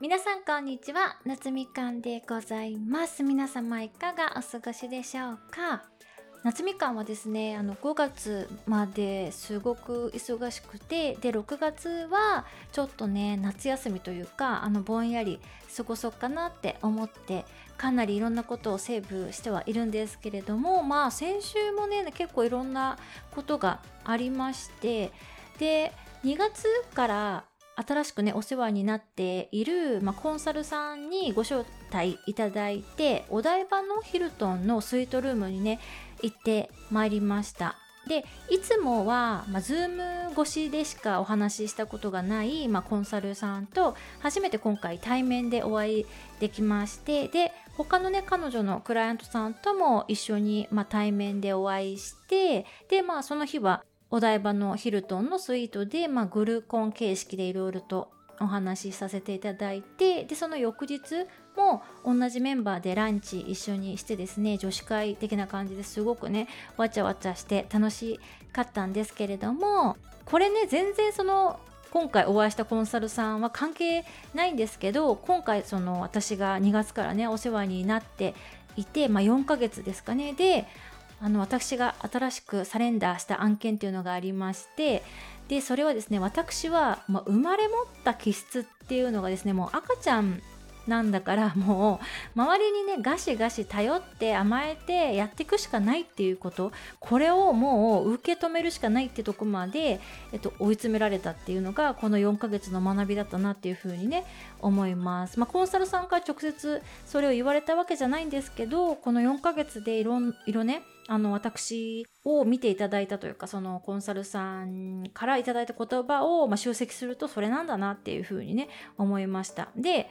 皆さんこんにちは。夏みかんでございます。皆様いかがお過ごしでしょうか？夏みかんはですねあの5月まですごく忙しくてで6月はちょっとね夏休みというかあのぼんやり過ごそうかなって思ってかなりいろんなことをセーブしてはいるんですけれどもまあ先週もね結構いろんなことがありましてで2月から新しくねお世話になっている、まあ、コンサルさんにご招待いただいてお台場のヒルトンのスイートルームにね行ってまいりました。でいつもは、まあ、ズーム越しでしかお話ししたことがない、まあ、コンサルさんと初めて今回対面でお会いできましてで他のね彼女のクライアントさんとも一緒に、まあ、対面でお会いしてでまあその日はお台場のヒルトンのスイートで、まあ、グルコン形式でいろいろとお話しさせていただいてでその翌日も同じメンバーでランチ一緒にしてですね女子会的な感じですごくねわちゃわちゃして楽しかったんですけれどもこれね全然その今回お会いしたコンサルさんは関係ないんですけど今回その私が2月からねお世話になっていて、まあ、4ヶ月ですかね。であの私が新しくサレンダーした案件というのがありましてでそれはですね私は、まあ、生まれ持った気質っていうのがですねもう赤ちゃんなんだから もう周りにねガシガシ頼って甘えてやっていくしかないっていうこと。これをもう受け止めるしかないってとこまで、えっと、追い詰められたっていうのがこの4ヶ月の学びだったなっていうふうにね思います、まあ、コンサルさんから直接それを言われたわけじゃないんですけどこの4ヶ月でいろいろねあの私を見ていただいたというかそのコンサルさんからいただいた言葉を、まあ、集積するとそれなんだなっていうふうにね思いました。で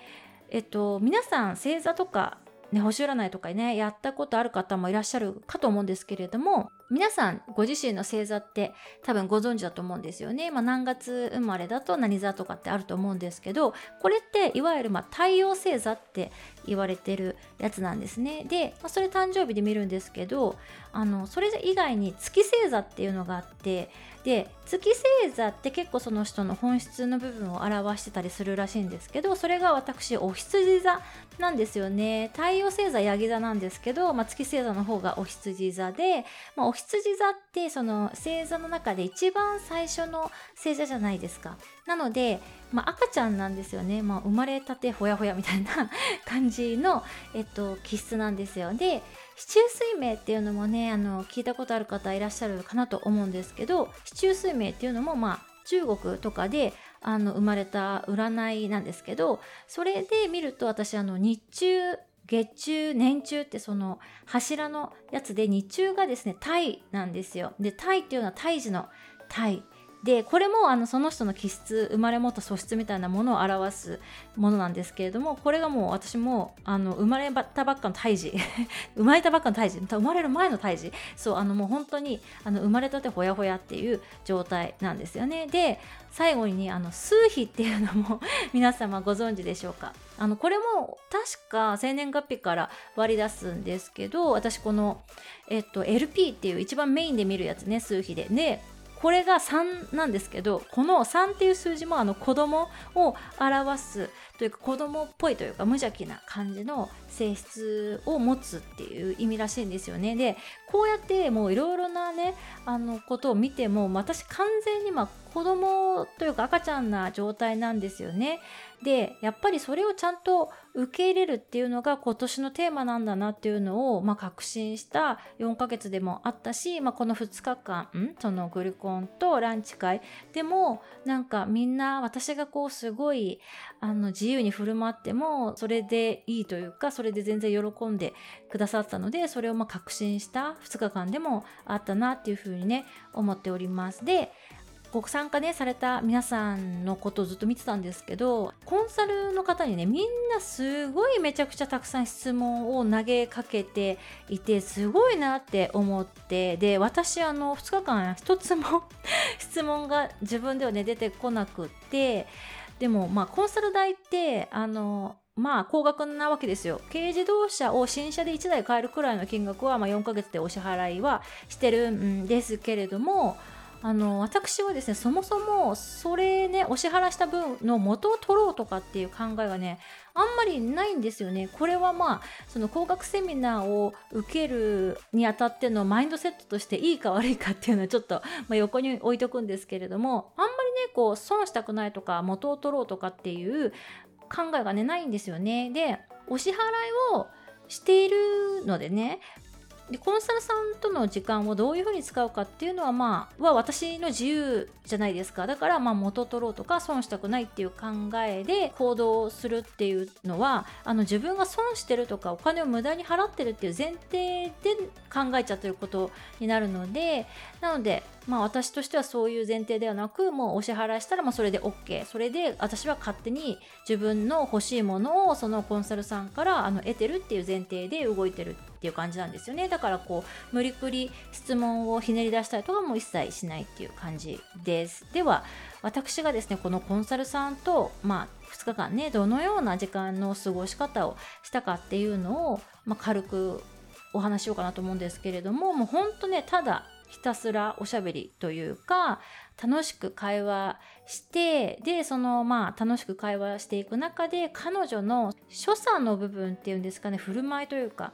えっと皆さん星座とかね、星占いとかね、やったことある方もいらっしゃるかと思うんですけれども、皆さんご自身の星座って多分ご存知だと思うんですよね。まあ、何月生まれだと何座とかってあると思うんですけどこれっていわゆるま太陽星座って言われてるやつなんですね。で、まあ、それ誕生日で見るんですけどあのそれ以外に月星座っていうのがあってで月星座って結構その人の本質の部分を表してたりするらしいんですけどそれが私お羊座なんですよね太陽星座ヤギ座なんですけど、まあ、月星座の方がお羊座で、まあ、お羊座ってその星座の中で一番最初の星座じゃないですか。なので、まあ、赤ちゃんなんですよね、まあ、生まれたてほやほやみたいな 感じの、えっと、気質なんですよ。で市中水明っていうのもねあの聞いたことある方いらっしゃるかなと思うんですけど市中水明っていうのもまあ中国とかであの生まれた占いなんですけどそれで見ると私あの日中月中年中ってその柱のやつで日中がですね胎なんですよ。で胎っていうのは胎児の胎。でこれもあのその人の気質生まれ持った素質みたいなものを表すものなんですけれどもこれがもう私もあの生まれたばっかの胎児。生まれたばっかの胎児。生まれる前の胎児。そうあのもう本当にあの生まれたてほやほやっていう状態なんですよね。で最後にあの数比っていうのも 皆様ご存知でしょうか？あのこれも確か生年月日から割り出すんですけど私この、えっと、LP っていう一番メインで見るやつね数比でねこれが3なんですけどこの3っていう数字もあの子供を表すというか子供っぽいというか無邪気な感じの性質を持つっていう意味らしいんですよね。でこうやってもういろいろなねあのことを見ても私完全にまあ子供というか赤ちゃんな状態なんですよね。でやっぱりそれをちゃんと受け入れるっていうのが今年のテーマなんだなっていうのを、まあ、確信した4ヶ月でもあったし、まあ、この2日間そのグルコンとランチ会でもなんかみんな私がこうすごいあの自由に振る舞ってもそれでいいというかそれで全然喜んでくださったのでそれをまあ確信した2日間でもあったなっていうふうにね思っております。でご参加ねされた皆さんのことをずっと見てたんですけどコンサルの方にねみんなすごいめちゃくちゃたくさん質問を投げかけていてすごいなって思ってで私あの2日間一つも 質問が自分ではね出てこなくってでもまあコンサル代ってあのまあ高額なわけですよ。軽自動車を新車で1台買えるくらいの金額は、まあ、4ヶ月でお支払いはしてるんですけれどもあの私はですねそもそもそれねお支払いした分の元を取ろうとかっていう考えがねあんまりないんですよね。これはまあその高額セミナーを受けるにあたってのマインドセットとしていいか悪いかっていうのはちょっと、まあ、横に置いとくんですけれどもあんまりねこう損したくないとか元を取ろうとかっていう考えがねないんですよね。でお支払いをしているのでねでコンサルさんとの時間をどういうふうに使うかっていうのはまあは私の自由じゃないですか。だからまあ元取ろうとか損したくないっていう考えで行動するっていうのはあの自分が損してるとかお金を無駄に払ってるっていう前提で考えちゃってることになるのでなのでまあ私としてはそういう前提ではなくもうお支払いしたらもうそれで OK それで私は勝手に自分の欲しいものをそのコンサルさんからあの得てるっていう前提で動いてるっていう感じなんですよね。だからこう無理くり質問をひねり出したりとかも一切しないっていう感じです。では私がですねこのコンサルさんとまあ2日間ねどのような時間の過ごし方をしたかっていうのを、まあ、軽くお話しようかなと思うんですけれどももうほんとねただひたすらおしゃべりというか楽しく会話してでそのまあ楽しく会話していく中で彼女の所作の部分っていうんですかね振る舞いというか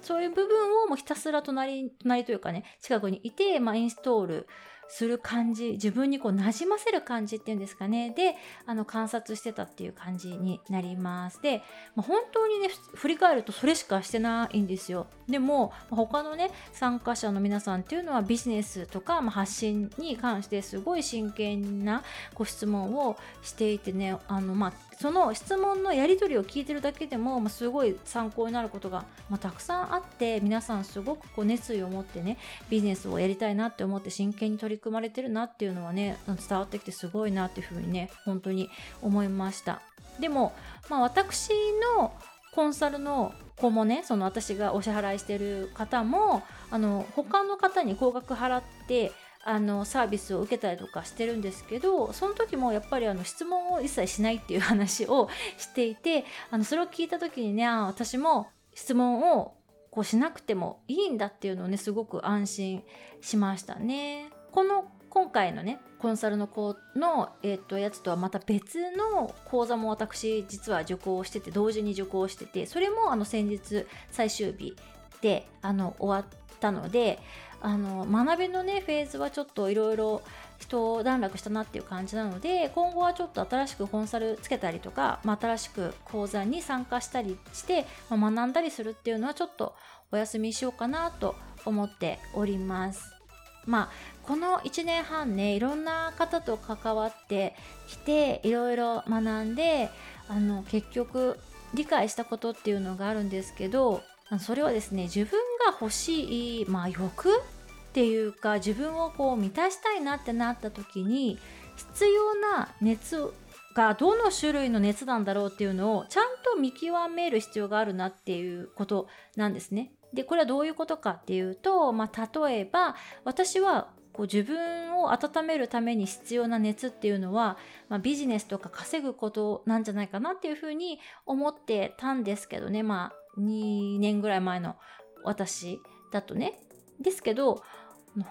そういう部分をもうひたすら隣隣というかね近くにいて、まあ、インストールする感じ自分にこう馴染ませる感じっていうんですかね。であの観察してたっていう感じになります。で、まあ、本当にね振り返るとそれしかしてないんですよ。でも他のね参加者の皆さんっていうのはビジネスとか、まあ、発信に関してすごい真剣なご質問をしていてねあの、まあ、その質問のやり取りを聞いてるだけでも、まあ、すごい参考になることが、まあ、たくさんあって皆さんすごくこう熱意を持ってねビジネスをやりたいなって思って真剣に取り組まれてるなっていうのはね伝わってきてすごいなっていうふうにね本当に思いましたでも、まあ、私のコンサルの子もねその私がお支払いしてる方もあの他の方に高額払ってあのサービスを受けたりとかしてるんですけどその時もやっぱりあの質問を一切しないっていう話を していてあのそれを聞いた時にねあ私も質問をこうしなくてもいいんだっていうのをねすごく安心しましたね。この今回のねコンサルの子の、えー、とやつとはまた別の講座も私実は受講してて同時に受講しててそれもあの先日最終日であの終わったのであの学びのねフェーズはちょっといろいろ一段落したなっていう感じなので今後はちょっと新しくコンサルつけたりとか、まあ、新しく講座に参加したりして、まあ、学んだりするっていうのはちょっとお休みしようかなと思っております。まあこの1年半ねいろんな方と関わってきていろいろ学んであの結局理解したことっていうのがあるんですけどそれはですね自分が欲しい、まあ、欲っていうか自分をこう満たしたいなってなった時に必要な熱がどの種類の熱なんだろうっていうのをちゃんと見極める必要があるなっていうことなんですね。でこれはどういうことかっていうと、まあ、例えば私はこう自分を温めるために必要な熱っていうのは、まあ、ビジネスとか稼ぐことなんじゃないかなっていうふうに思ってたんですけどねまあ2年ぐらい前の私だとねですけど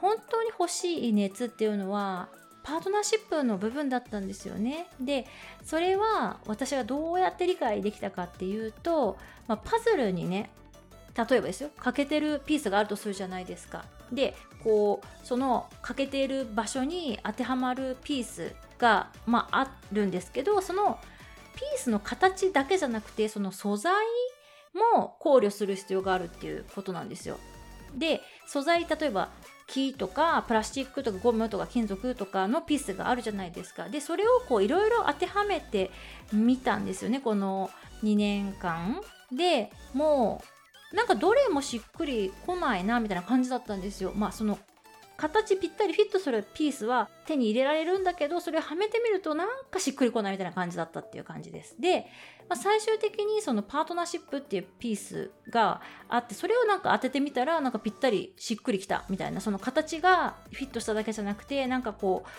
本当に欲しい熱っていうのはパートナーシップの部分だったんですよね。でそれは私がどうやって理解できたかっていうと、まあ、パズルにね例えばですよ欠けてるピースがあるとするじゃないですか。でこうその欠けている場所に当てはまるピースが、まあ、あるんですけどそのピースの形だけじゃなくてその素材も考慮する必要があるっていうことなんですよ。で素材例えば木とかプラスチックとかゴムとか金属とかのピースがあるじゃないですかでそれをこういろいろ当てはめてみたんですよねこの2年間でもうなんかどれもしっくりこないなみたいな感じだったんですよ。まあその形ぴったりフィットするピースは手に入れられるんだけどそれをはめてみるとなんかしっくりこないみたいな感じだったっていう感じです。で、まあ、最終的にそのパートナーシップっていうピースがあってそれをなんか当ててみたらなんかぴったりしっくりきたみたいなその形がフィットしただけじゃなくてなんかこう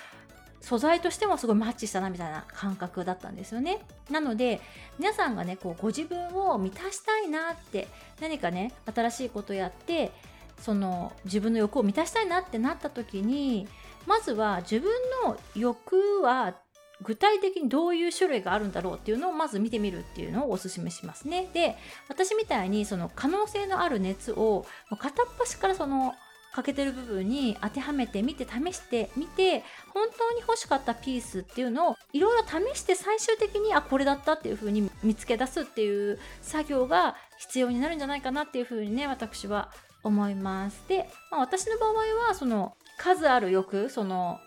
素材としてもすごいマッチしたなみたいな感覚だったんですよね。なので皆さんがねこうご自分を満たしたいなって何かね新しいことやってその自分の欲を満たしたいなってなった時にまずは自分の欲は具体的にどういう種類があるんだろうっていうのをまず見てみるっていうのをお勧めしますね。で私みたいにその可能性のある熱を片っ端からその欠けてる部分に当てはめてみて試してみて本当に欲しかったピースっていうのをいろいろ試して最終的にあこれだったっていう風に見つけ出すっていう作業が必要になるんじゃないかなっていう風にね私は思います。で、まあ、私の場合はその数ある欲その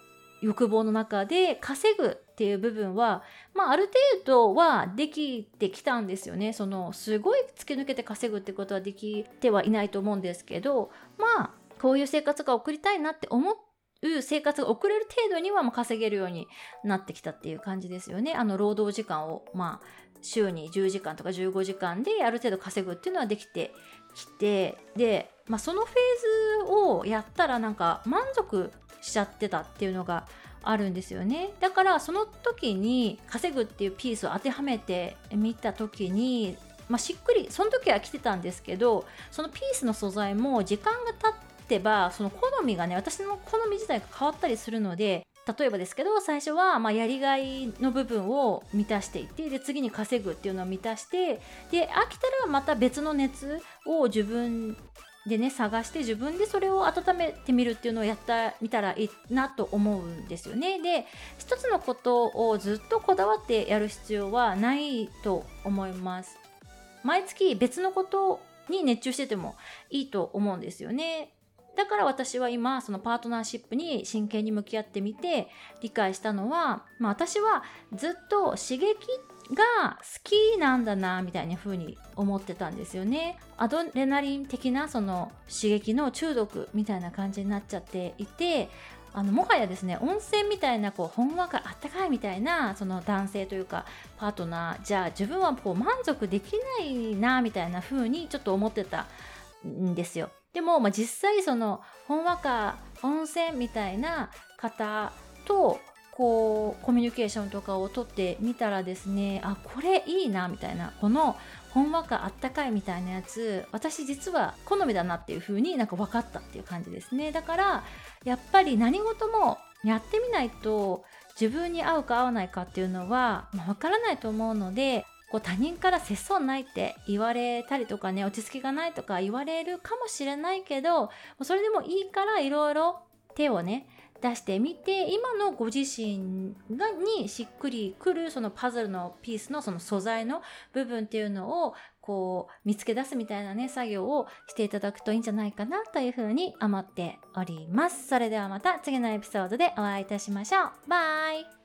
欲望の中で稼ぐっていう部分は、まあ、ある程度はできてきたんですよね。そのすごい突き抜けて稼ぐってことはできてはいないと思うんですけどまあこういう生活が送りたいなって思う生活が送れる程度にはもう稼げるようになってきたっていう感じですよね。あの労働時間をまあ週に10時間とか15時間である程度稼ぐっていうのはできてきてで、まあ、そのフェーズをやったらなんか満足しちゃってたっていうのがあるんですよね。だからその時に稼ぐっていうピースを当てはめてみた時に、まあ、しっくりその時は来てたんですけどそのピースの素材も時間が経ってばその好みがね私の好み自体が変わったりするので例えばですけど最初はまやりがいの部分を満たしていってで次に稼ぐっていうのを満たしてで飽きたらまた別の熱を自分でね探して自分でそれを温めてみるっていうのをやってみたらいいなと思うんですよね。で一つのことをずっとこだわってやる必要はないと思います。毎月別のことに熱中しててもいいと思うんですよね。だから私は今そのパートナーシップに真剣に向き合ってみて理解したのは、まあ、私はずっと刺激が好きなんだなみたいな風に思ってたんですよね。アドレナリン的なその刺激の中毒みたいな感じになっちゃっていてあのもはやですね温泉みたいなこうほんわかあったかいみたいなその男性というかパートナーじゃあ自分はこう満足できないなみたいな風にちょっと思ってたんですよ。でも、まあ、実際そのほんわか温泉みたいな方とこうコミュニケーションとかをとってみたらですねあこれいいなみたいなこのほんわかあったかいみたいなやつ私実は好みだなっていう風になんか分かったっていう感じですね。だからやっぱり何事もやってみないと自分に合うか合わないかっていうのは、まあ、分からないと思うのでこう他人から節操ないって言われたりとかね落ち着きがないとか言われるかもしれないけどそれでもいいからいろいろ手をね出してみて今のご自身がにしっくりくるそのパズルのピースのその素材の部分っていうのをこう見つけ出すみたいなね作業をしていただくといいんじゃないかなというふうに思っております。それではまた次のエピソードでお会いいたしましょう。バイ